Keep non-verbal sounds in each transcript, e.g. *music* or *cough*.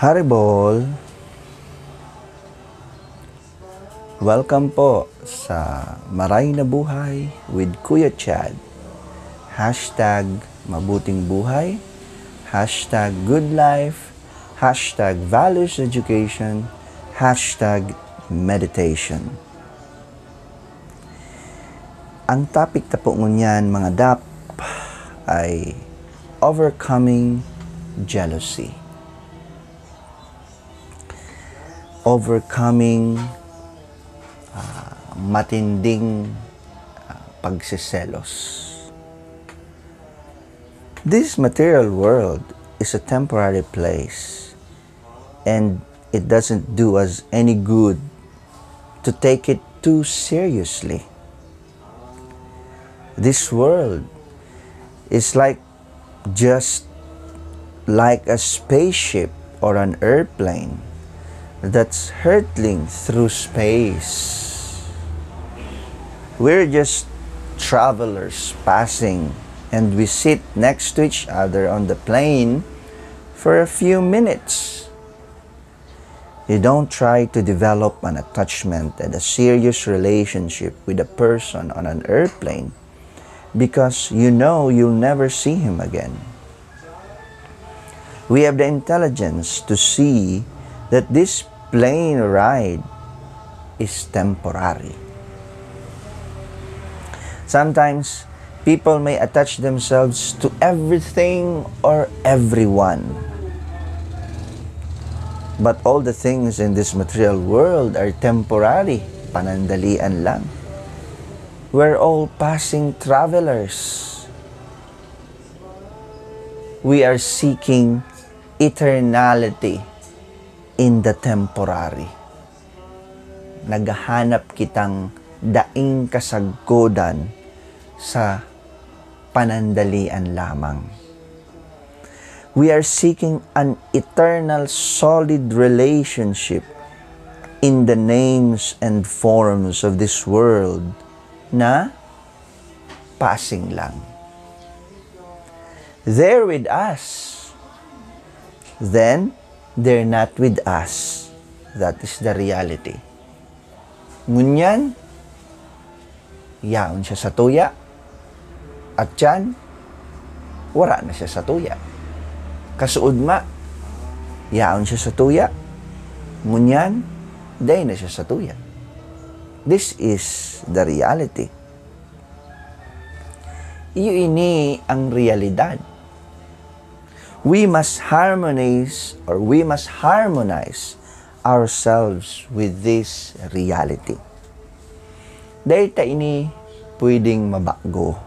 Haribol! Welcome po sa Maray na Buhay with Kuya Chad. Hashtag Mabuting Buhay, Hashtag Good Life, Hashtag Values Education, Hashtag Meditation. Ang topic na po ngunyan mga dap ay Overcoming Jealousy. Overcoming ah, matinding ah, pagsiselos. This material world is a temporary place and it doesn't do us any good to take it too seriously. This world is like just like a spaceship or an airplane that's hurtling through space. We're just travelers passing and we sit next to each other on the plane for a few minutes. You don't try to develop an attachment and a serious relationship with a person on an airplane because you know you'll never see him again. We have the intelligence to see that this plane ride is temporary. Sometimes people may attach themselves to everything or everyone. But all the things in this material world are temporary, panandalian lang. We're all passing travelers. We are seeking eternality in the temporary. Naghahanap kitang daing kasagkodan sa panandalian lamang. We are seeking an eternal solid relationship in the names and forms of this world na passing lang. They're with us. Then, they're not with us. That is the reality. Ngunyan, yaon siya sa tuya, at yan, wala na siya sa tuya. Kasuod ma, yaon siya sa tuya, ngunyan, day na siya sa tuya. This is the reality. Iyo ini ang realidad. We must harmonize or we must harmonize ourselves with this reality. Dahil ta ini pwedeng mabago.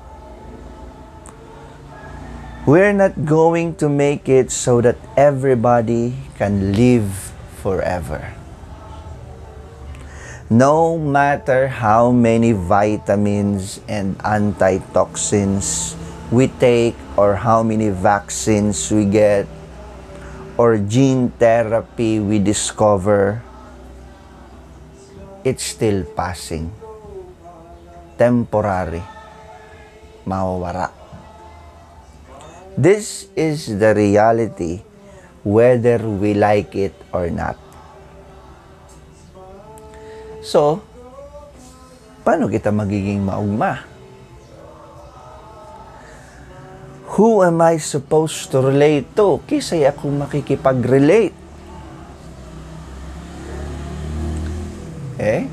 We're not going to make it so that everybody can live forever. No matter how many vitamins and antitoxins we take or how many vaccines we get or gene therapy we discover, it's still passing. Temporary. Mawawara. This is the reality whether we like it or not. So, paano kita magiging maugma? Who am I supposed to relate to? Kisay ako makikipag-relate. Eh?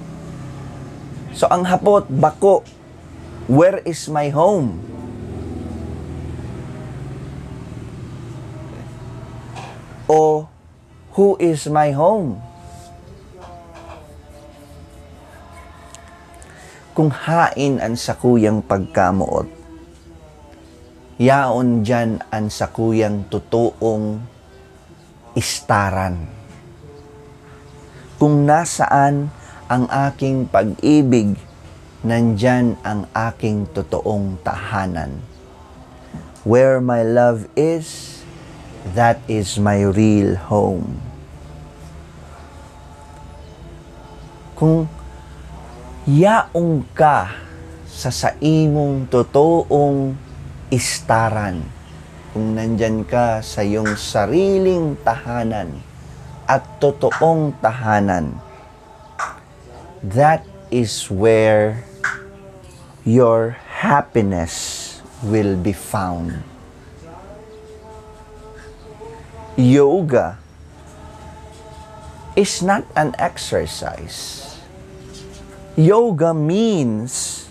So, ang hapot, bako, where is my home? O, who is my home? Kung hain ang sakuyang pagkamuot, yaon dyan ang sakuyang totoong istaran. Kung nasaan ang aking pag-ibig, nandyan ang aking totoong tahanan. Where my love is, that is my real home. Kung yaong ka sa saimong totoong istaran, kung nandyan ka sa iyong sariling tahanan, at totoong tahanan. That is where your happiness will be found. Yoga is not an exercise. Yoga means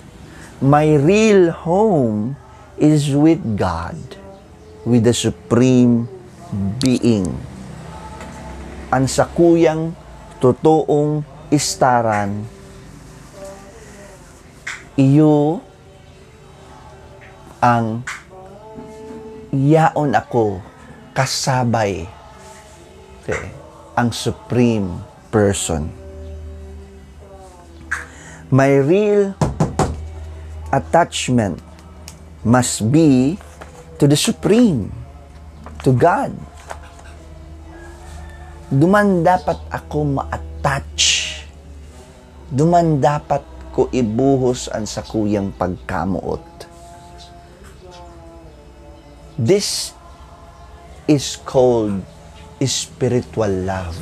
my real home is with God, with the Supreme Being. Ang sakuyang totoong istaran, iyo ang yaon ako kasabay okay, ang supreme person. My real attachment must be to the supreme, to God. Duman dapat ako ma-attach. Duman dapat ko ibuhos ang sakuyang pagkamuot. This is called spiritual love.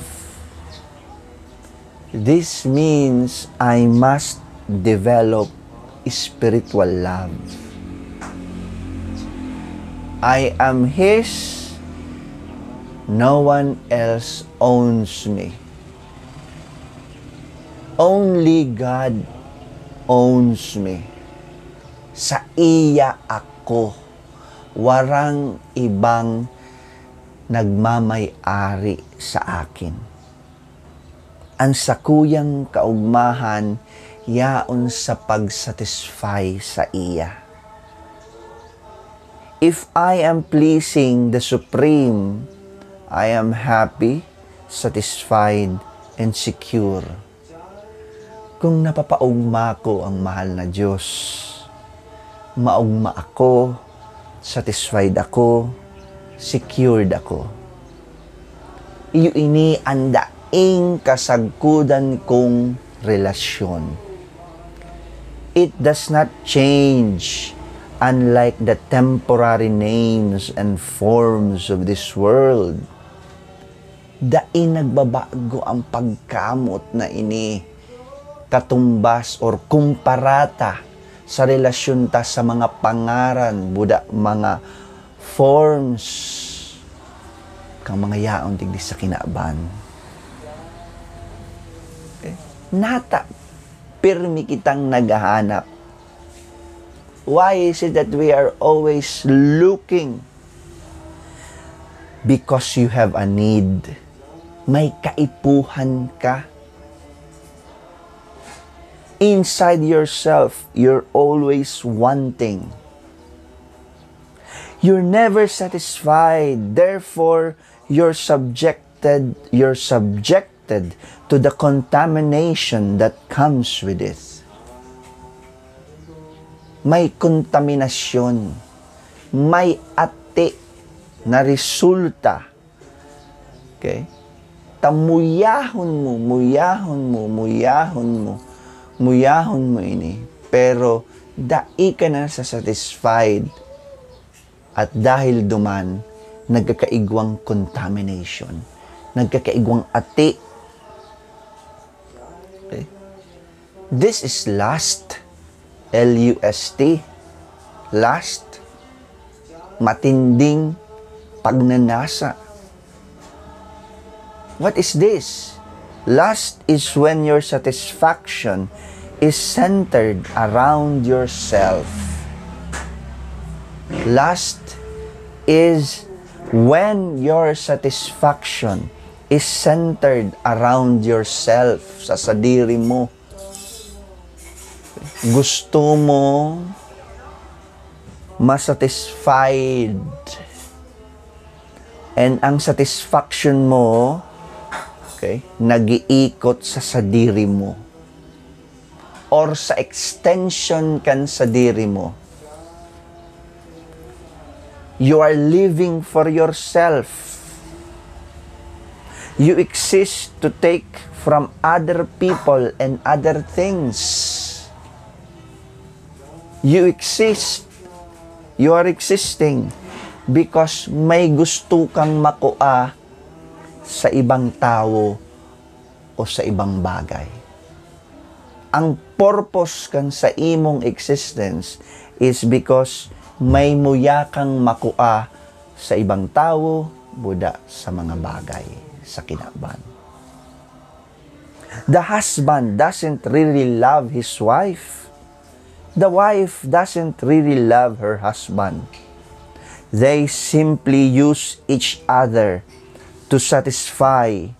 This means I must develop spiritual love. I am His, no one else owns me. Only God owns me. Sa iya ako. Warang ibang nagmamay-ari sa akin. Ang sakuyang kaugmahan yaon sa pagsatisfy sa iya. If I am pleasing the Supreme, I am happy, satisfied, and secure. Kung napapaugma ko ang mahal na Diyos, maugma ako, satisfied ako, secured ako. Iyo ini ang daing kasagkudan kong relasyon. It does not change unlike the temporary names and forms of this world. Daing nagbabago ang pagkamot na ini katumbas or kumparata sa relasyon ta sa mga pangaran, buda, mga forms kang mga yaon digdi sa kinaban. Okay? Nata, pirmi kitang naghahanap Why is it that we are always looking? Because you have a need. May kaipuhan ka. Inside yourself, you're always wanting. You're never satisfied. Therefore, you're subjected, you're subjected to the contamination that comes with it may kontaminasyon, may ate na resulta. Okay? Tamuyahon mo, muyahon mo, muyahon mo, muyahon mo ini. Pero, dai ka na sa satisfied. At dahil duman, nagkakaigwang contamination. Nagkakaigwang ate. Okay? This is lust L-U-S-T. Last. Matinding pagnanasa. What is this? Lust is when your satisfaction is centered around yourself. Lust is when your satisfaction is centered around yourself, sa sadiri mo gusto mo masatisfied and ang satisfaction mo okay, nagiikot sa sadiri mo or sa extension kan sa diri mo you are living for yourself. You exist to take from other people and other things You exist. You are existing because may gusto kang makua sa ibang tao o sa ibang bagay. Ang purpose kan sa imong existence is because may muya kang makua sa ibang tao, buda sa mga bagay sa kinaban. The husband doesn't really love his wife. The wife doesn't really love her husband. They simply use each other to satisfy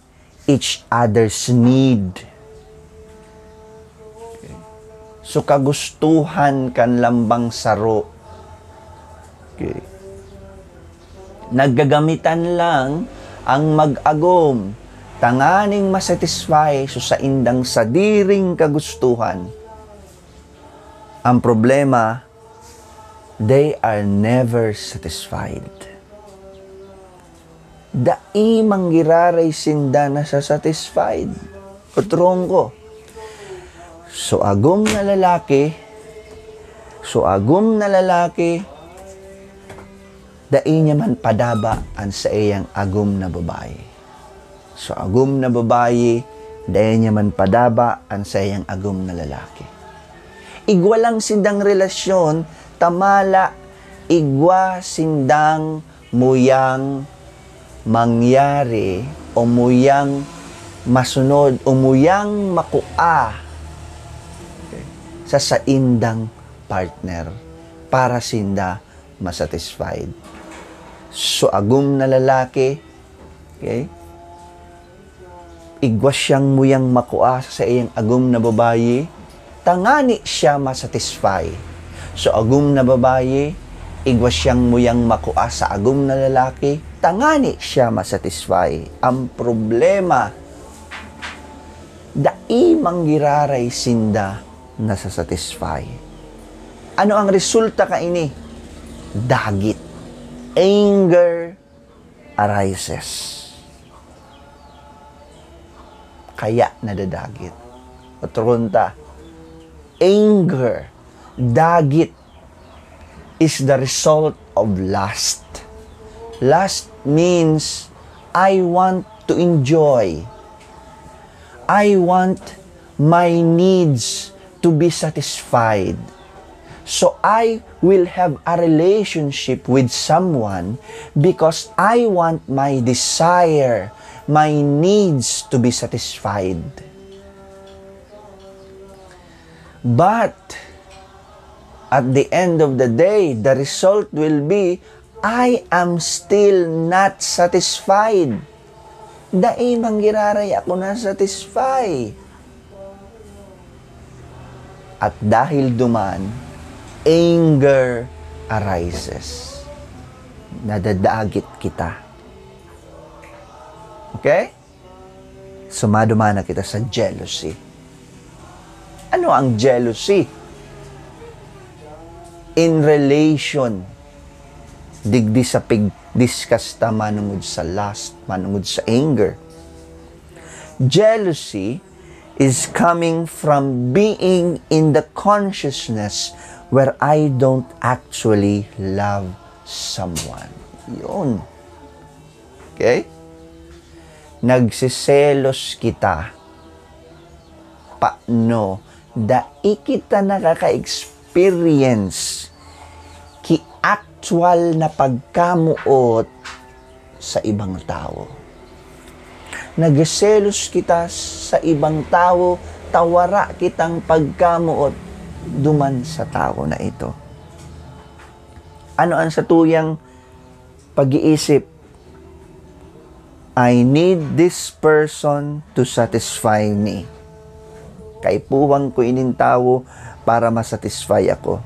each other's need. So kagustuhan kan lambang saro. Okay. Naggagamitan lang ang mag-agom tanganing masatisfy so sa indang sadiring kagustuhan. Ang problema, they are never satisfied. Dai manggiraray sinda na sa satisfied. Utrong ko. So agom na lalaki, so agom na lalaki, dai niya man padaba ang sa iyang agom na babae. So agom na babae, dai niya man padaba ang sa iyang agom na lalaki. Igwa lang sindang relasyon, tamala, igwa sindang muyang mangyari o muyang masunod o muyang makua sa saindang partner para sinda masatisfied. So, agum na lalaki, okay, igwas siyang muyang makua sa iyang agum na babayi, tangani siya masatisfy. So, agum na babayi, igwas siyang muyang makua sa agum na lalaki, tangani siya masatisfy. Ang problema, dai manggiraray sinda nasasatisfy. Ano ang resulta ka ini? Dagit. Anger arises. Kaya nadadagit. Patrunta. Anger, dagit, is the result of lust. Lust means I want to enjoy. I want my needs to be satisfied. So I will have a relationship with someone because I want my desire, my needs to be satisfied. But at the end of the day, the result will be I am still not satisfied. Dai manggiraray ako na satisfy. At dahil duman, anger arises. Nadadagit kita. Okay? Sumadumana kita sa jealousy. Ano ang jealousy? In relation, digdi sa pigdiskasta manungod sa lust, manungod sa anger. Jealousy is coming from being in the consciousness where I don't actually love someone. Yun. Okay? Nagsiselos kita. Paano? Dai kita nakaka-experience ki actual na pagkamuot sa ibang tao nagselos kita sa ibang tao, tawara kitang pagkamuot duman sa tao na ito. Ano ang satuyang pag-iisip? I need this person to satisfy me. Kaipuwang ko inin tao para masatisfy ako.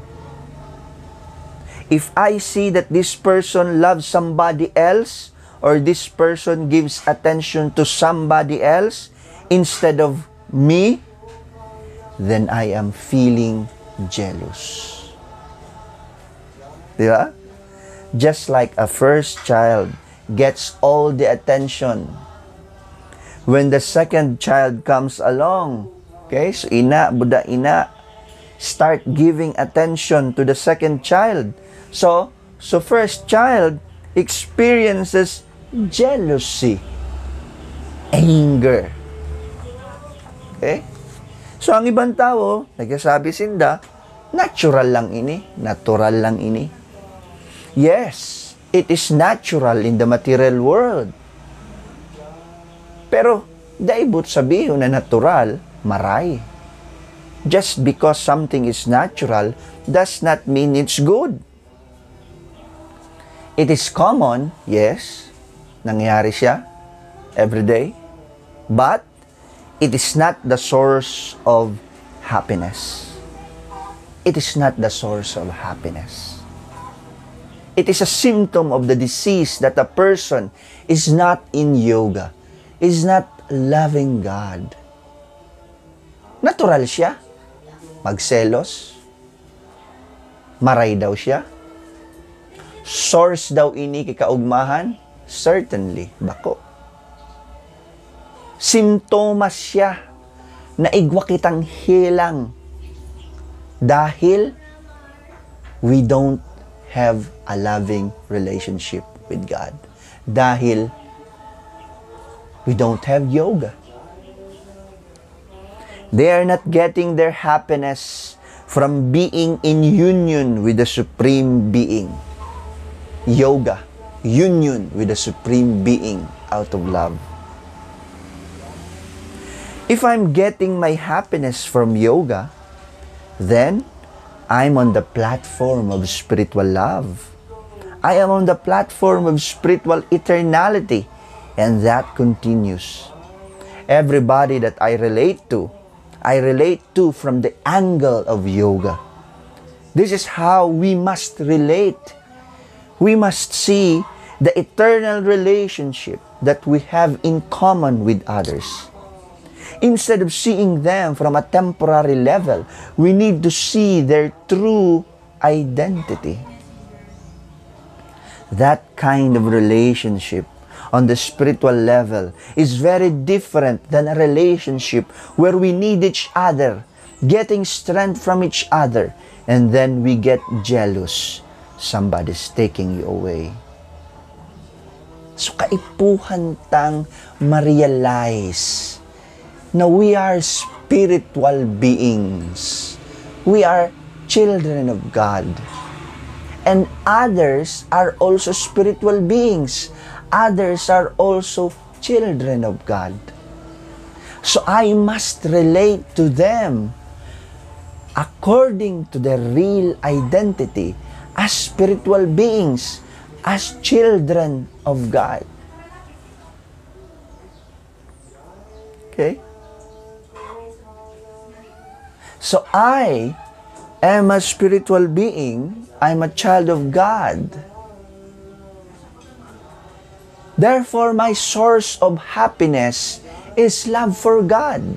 If I see that this person loves somebody else, or this person gives attention to somebody else instead of me, then I am feeling jealous. Di ba? Just like a first child gets all the attention. When the second child comes along, okay, so ina, Buddha ina, start giving attention to the second child. So, so first child experiences jealousy. anger. Okay? So, ang ibang tao, nagsasabi sinda, natural lang ini, natural lang ini. Yes, it is natural in the material world. Pero, daibot sabihin na natural, maray. Just because something is natural does not mean it's good. It is common, yes, nangyayari siya every day, but it is not the source of happiness. It is not the source of happiness. It is a symptom of the disease that a person is not in yoga, is not loving God. Natural siya. Magselos. Maray daw siya. Source daw ini kikaugmahan? Certainly, bako. Simptomas siya na igwa kitang hilang dahil we don't have a loving relationship with God. Dahil we don't have yoga. They are not getting their happiness from being in union with the Supreme Being. Yoga, union with the Supreme Being out of love. If I'm getting my happiness from yoga, then I'm on the platform of spiritual love. I am on the platform of spiritual eternality, and that continues. Everybody that I relate to, I relate to from the angle of yoga. This is how we must relate. We must see the eternal relationship that we have in common with others. Instead of seeing them from a temporary level, we need to see their true identity. That kind of relationship on the spiritual level is very different than a relationship where we need each other, getting strength from each other, and then we get jealous. Somebody's taking you away. So kaipuhan tang ma-realize na we are spiritual beings. We are children of God. And others are also spiritual beings others are also children of God. So I must relate to them according to their real identity as spiritual beings, as children of God. Okay? So I am a spiritual being, I'm a child of God. Therefore, my source of happiness is love for God.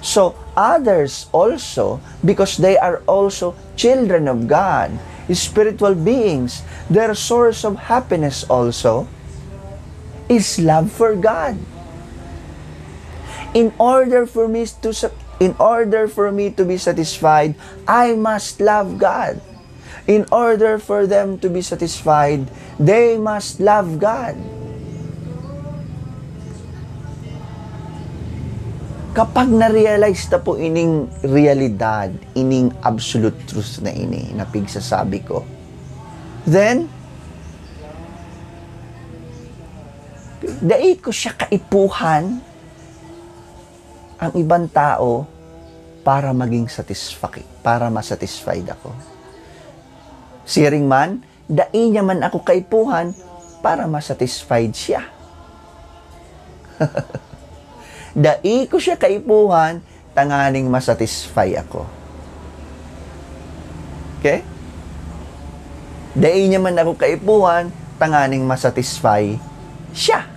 So, others also, because they are also children of God, spiritual beings, their source of happiness also is love for God. In order for me to in order for me to be satisfied, I must love God. In order for them to be satisfied, they must love God. Kapag na-realize na po ining realidad, ining absolute truth na ini, na pigsasabi ko, then, dai ko siya kaipuhan ang ibang tao para maging satisfied, para masatisfied ako. Siring man, dai niya man ako kaipuhan para masatisfied siya. *laughs* dai ko siya kaipuhan, tanganing masatisfy ako. Okay? Dai niya man ako kaipuhan, tanganing masatisfy siya.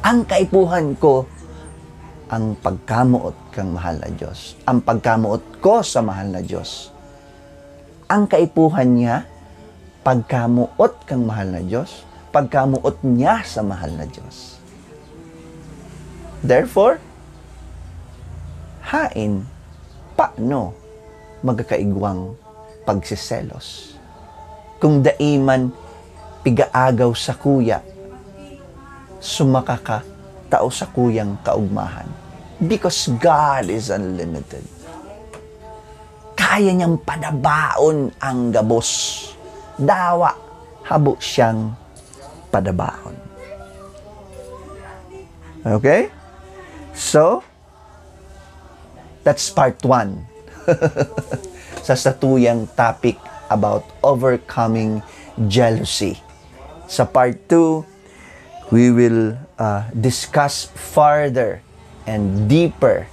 Ang kaipuhan ko, ang pagkamuot kang mahal na Diyos. Ang pagkamuot ko sa mahal na Diyos ang kaipuhan niya, pagkamuot kang mahal na Diyos, pagkamuot niya sa mahal na Diyos. Therefore, hain, paano magkakaigwang pagsiselos? Kung daiman pigaagaw sa kuya, sumaka ka tao sa kuyang kaugmahan. Because God is unlimited. Kaya niyang padabaon ang gabos. Dawa, habo siyang padabaon. Okay? So, that's part one. *laughs* sa statuyang topic about overcoming jealousy. Sa part 2, we will uh, discuss further and deeper,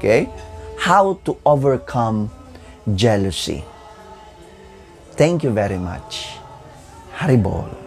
okay, how to overcome jealousy. Thank you very much. Haribol.